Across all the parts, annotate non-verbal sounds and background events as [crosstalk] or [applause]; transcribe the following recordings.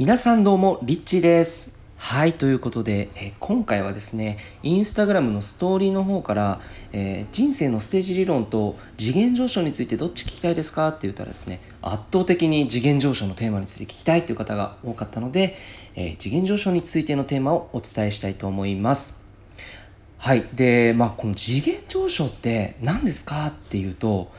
皆さんどうも、リッチーです。はい、ということで、え今回はですね、インスタグラムのストーリーの方から、えー人生のステージ理論と次元上昇についてどっち聞きたいですか？って言ったらですね、圧倒的に次元上昇のテーマについて聞きたいっていう方が多かったので、えー次元上昇についてのテーマをお伝えしたいと思います。はい。で、まあ、この次元上昇って何ですかっていうと、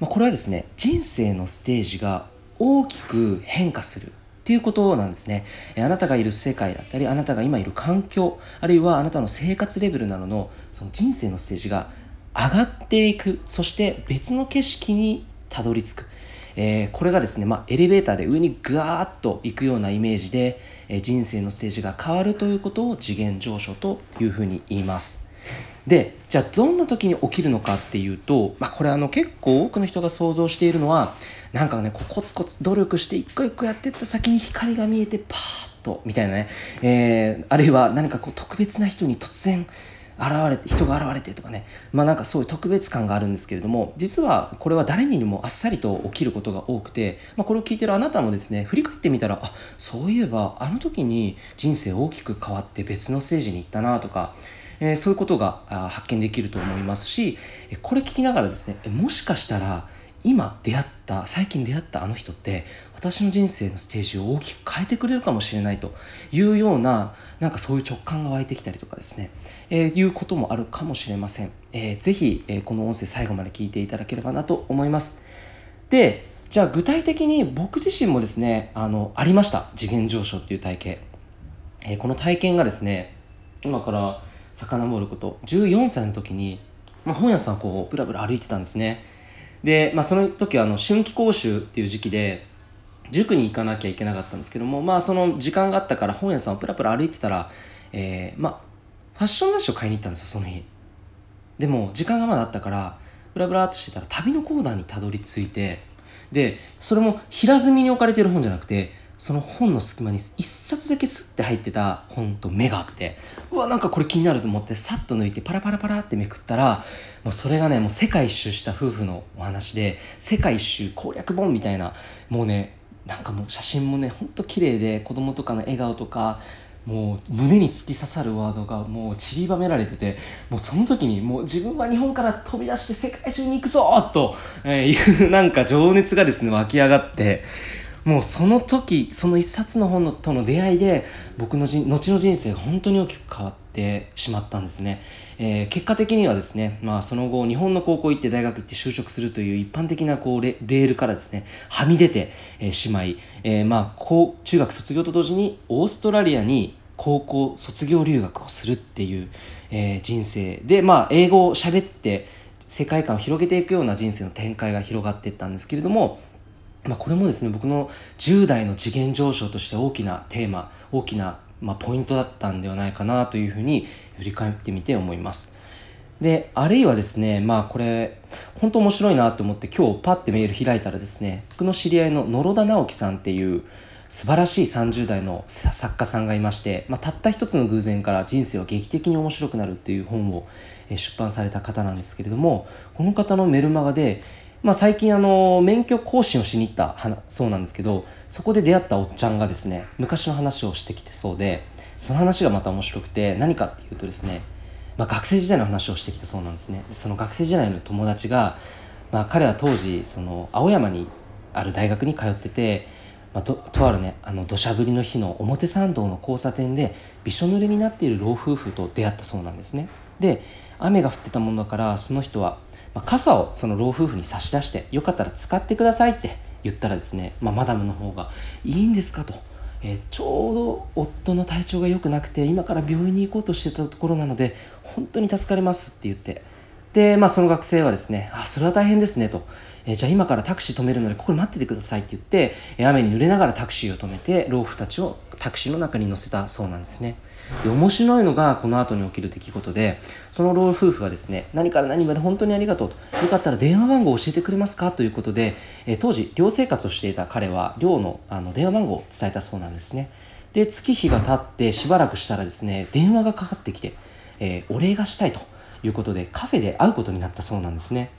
まあ、これはですね、人生のステージが大きく変化するっていうことなんですね。あなたがいる世界だったり、あなたが今いる環境、あるいはあなたの生活レベルなどの、その人生のステージが上がっていく、そして別の景色にたどり着く。えーこれがですね、まあ、エレベーターで上にガーッと行くようなイメージで、えー人生のステージが変わるということを次元上昇というふうに言います。でじゃあどんな時に起きるのかっていうと、まあ、これあの結構多くの人が想像しているのはなんかねこうコツコツ努力して一個一個やってった先に光が見えてパーッとみたいなね、えーあるいは何かこう特別な人に突然現れて人が現れてとかね。まあなんかそういう特別感があるんですけれども実はこれは誰にでもあっさりと起きることが多くて、まあ、これを聞いてるあなたもですね振り返ってみたらあそういえばあの時に人生大きく変わって別のステージに行ったなとかえそういうことが発見できると思いますしこれ聞きながらですねもしかしたら今出会った最近出会ったあの人って私の人生のステージを大きく変えてくれるかもしれないというようななんかそういう直感が湧いてきたりとかですね、えーいうこともあるかもしれません、えーぜひ、えーこの音声最後まで聞いていただければなと思います。でじゃあ具体的に僕自身もですねあのありました。次元上昇っていう体験、えーこの体験がですね今から遡ること。14歳の時に、まあ、本屋さんをこうブラブラ歩いてたんですね。で、まあ、その時はあの春季講習っていう時期で塾に行かなきゃいけなかったんですけどもまあその時間があったから本屋さんをプラプラ歩いてたら、えーまあファッション雑誌を買いに行ったんですよその日。でも時間がまだあったからブラブラっとしてたら旅のコーナーにたどり着いてでそれも平積みに置かれてる本じゃなくてその本の隙間に一冊だけスッて入ってた本と目があってうわなんかこれ気になると思ってさっと抜いてパラパラパラってめくったらもうそれがねもう世界一周した夫婦のお話で世界一周攻略本みたいなもうねなんかもう写真もねほんと綺麗で子供とかの笑顔とかもう胸に突き刺さるワードがもう散りばめられててもうその時にもう自分は日本から飛び出して世界中に行くぞというなんか情熱がですね湧き上がってもうその時その一冊の本のとの出会いで僕のじ後の人生が本当に大きく変わってしまったんですね、えー結果的にはですね、まあ、その後日本の高校行って大学行って就職するという一般的なこうレレールからですねはみ出て、えーしまい、えーまあ高中学卒業と同時にオーストラリアに高校卒業留学をするっていう、えー人生でまあ英語を喋って世界観を広げていくような人生の展開が広がっていったんですけれどもまあ、これもですね僕の10代の次元上昇として大きなテーマ大きな、まあ、ポイントだったんではないかなというふうに振り返ってみて思います。であるいはですねまあこれ本当面白いなと思って今日パッてメール開いたらですね僕の知り合いの野呂田直樹さんっていう素晴らしい30代の作家さんがいまして、まあ、たった一つの偶然から人生は劇的に面白くなるっていう本を出版された方なんですけれどもこの方のメルマガで、まあ、最近あの免許更新をしに行ったそうなんですけどそこで出会ったおっちゃんがですね昔の話をしてきてそうでその話がまた面白くて何かっていうとですね、まあ、学生時代の話をしてきたそうなんですね。その学生時代の友達が、まあ、彼は当時その青山にある大学に通ってて、まあ、ととあるねあの土砂降りの日の表参道の交差点でびしょ濡れになっている老夫婦と出会ったそうなんですね。で雨が降ってたものだからその人は、まあ、傘をその老夫婦に差し出してよかったら使ってくださいって言ったらですね、まあ、マダムの方が「いいんですか?」と。えーちょうど夫の体調が良くなくて今から病院に行こうとしてたところなので本当に助かりますって言ってで、まあ、その学生はですね、あ、それは大変ですねと、えーじゃあ今からタクシー止めるのでここに待っててくださいって言って、雨に濡れながらタクシーを止めて、老夫たちをタクシーの中に乗せたそうなんですね。で、面白いのがこの後に起きる出来事で、その老夫婦はですね、何から何まで本当にありがとうと、よかったら電話番号を教えてくれますかということで、えー当時寮生活をしていた彼は寮のあの電話番号を伝えたそうなんですね。で、月日が経ってしばらくしたらですね、電話がかかってきて、えーお礼がしたいということでカフェで会うことになったそうなんですね。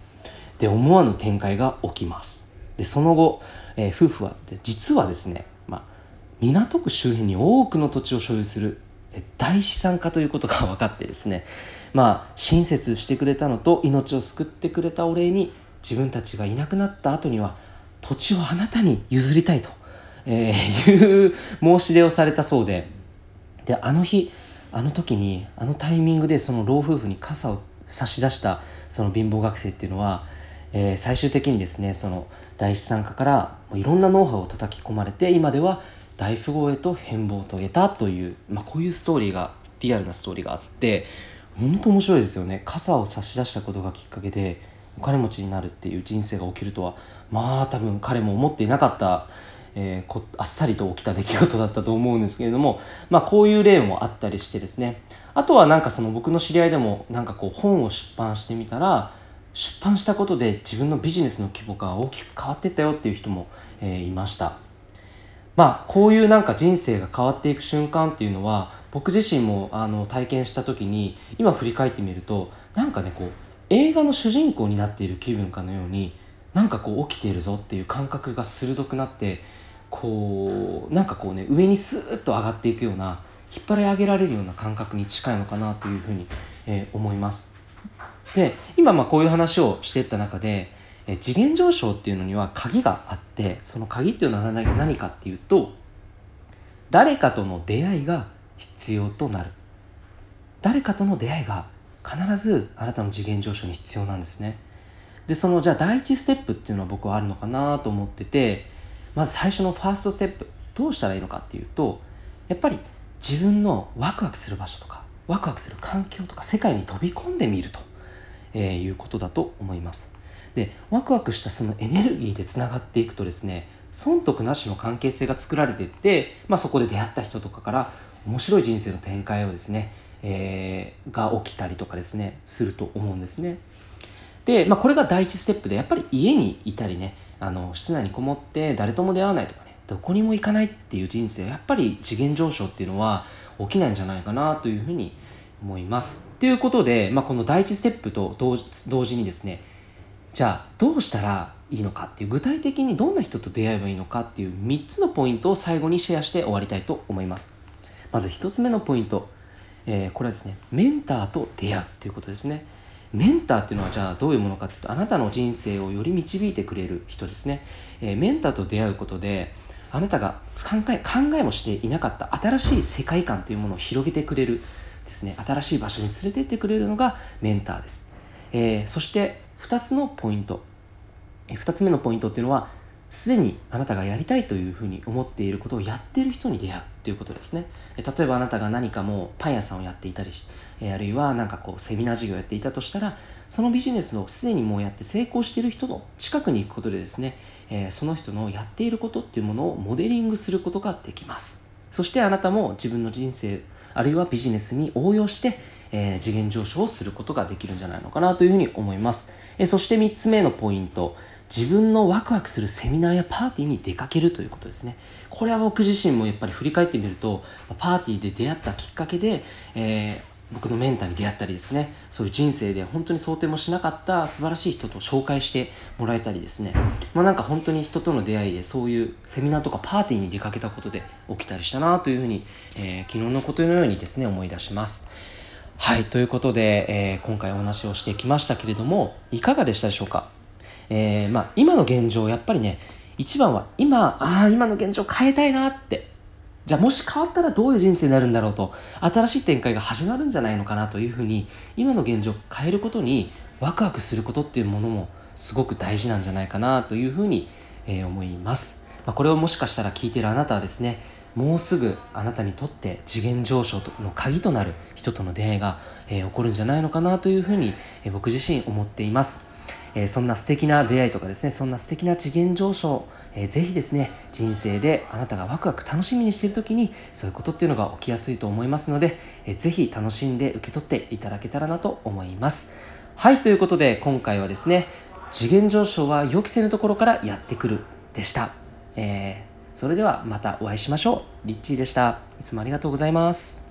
で思わぬ展開が起きますでその後、えー夫婦は実はですね、まあ、港区周辺に多くの土地を所有する大資産家ということが分かってですね [laughs] まあ親切してくれたのと命を救ってくれたお礼に自分たちがいなくなった後には土地をあなたに譲りたいと、え、いう申し出をされたそうで。であの日あの時にあのタイミングでその老夫婦に傘を差し出したその貧乏学生っていうのは、えー、最終的にですねその大資産家からいろんなノウハウを叩き込まれて今では大富豪へと変貌を遂げたという、まあ、こういうストーリーがリアルなストーリーがあって本当面白いですよね。傘を差し出したことがきっかけでお金持ちになるっていう人生が起きるとはまあ多分彼も思っていなかった、えー、こあっさりと起きた出来事だったと思うんですけれどもまあこういう例もあったりしてですね。あとはなんかその僕の知り合いでもなんかこう本を出版してみたら出版したことで自分のビジネスの規模が大きく変わってったよっていう人も、えー、いました。まあこういうなんか人生が変わっていく瞬間っていうのは僕自身もあの体験した時に今振り返ってみるとなんかねこう映画の主人公になっている気分かのようになんかこう起きているぞっていう感覚が鋭くなってこうなんかこうね上にスーッと上がっていくような引っ張り上げられるような感覚に近いのかなというふうに、えー、思います。で今まあこういう話をしていった中で、えー、次元上昇っていうのには鍵があってその鍵っていうのは何かっていうと誰かとの出会いが必要となる。誰かとの出会いが必ずあなたの次元上昇に必要なんですね。でそのじゃあ第一ステップっていうのは僕はあるのかなと思っててまず最初のファーストステップどうしたらいいのかっていうとやっぱり自分のワクワクする場所とかワクワクする環境とか世界に飛び込んでみると、えー、いうことだと思います。でワクワクしたそのエネルギーでつながっていくとですね損得なしの関係性が作られていって、まあ、そこで出会った人とかから面白い人生の展開をですねえー、が起きたりとかですねすると思うんですね。で、まあ、これが第一ステップでやっぱり家にいたりねあの室内にこもって誰とも出会わないとかねどこにも行かないっていう人生はやっぱり次元上昇っていうのは起きないんじゃないかなというふうに思います。ということで、まあ、この第一ステップと同時にですねじゃあどうしたらいいのかっていう具体的にどんな人と出会えばいいのかっていう3つのポイントを最後にシェアして終わりたいと思います。まず1つ目のポイント。えー、これはですねメンターと出会うということですね。メンターっていうのはじゃあどういうものかっていうとあなたの人生をより導いてくれる人ですね、えー、メンターと出会うことであなたが考え考えもしていなかった新しい世界観というものを広げてくれるですね新しい場所に連れてってくれるのがメンターです、えー、そして2つのポイント2つ目のポイントっていうのはすでにあなたがやりたいというふうに思っていることをやっている人に出会うということですね。例えばあなたが何かもうパン屋さんをやっていたりあるいは何かこうセミナー事業をやっていたとしたらそのビジネスをすでにもうやって成功している人の近くに行くことでですね、え、その人のやっていることっていうものをモデリングすることができます。そしてあなたも自分の人生あるいはビジネスに応用して、えー、次元上昇をすることができるんじゃないのかなというふうに思います。えー、そして3つ目のポイント、自分のワクワクするセミナーやパーティーに出かけるということですね。これは僕自身もやっぱり振り返ってみると、パーティーで出会ったきっかけで、えー、僕のメンターに出会ったりですね、そういう人生で本当に想定もしなかった素晴らしい人と紹介してもらえたりですね、まあなんか本当に人との出会いでそういうセミナーとかパーティーに出かけたことで起きたりしたなというふうに、えー、昨日のことのようにですね、思い出します。はい、ということで、えー、今回お話をしてきましたけれども、いかがでしたでしょうか？えー、まあ、今の現状、やっぱりね、一番は今、ああ、今の現状変えたいなって。じゃあもし変わったらどういう人生になるんだろうと、新しい展開が始まるんじゃないのかなというふうに、今の現状変えることにワクワクすることっていうものもすごく大事なんじゃないかなというふうに、えー、思います。まあ、これをもしかしたら聞いてるあなたはですね、もうすぐあなたにとって次元上昇の鍵となる人との出会いが、えー、起こるんじゃないのかなというふうに、えー、僕自身思っています。え、そんな素敵な出会いとかですね、そんな素敵な次元上昇、えー、ぜひですね、人生であなたがワクワク楽しみにしている時に、そういうことっていうのが起きやすいと思いますので、えー、ぜひ楽しんで受け取っていただけたらなと思います。はい、ということで今回はですね、次元上昇は予期せぬところからやってくるでした。えー、それではまたお会いしましょう。リッチーでした。いつもありがとうございます。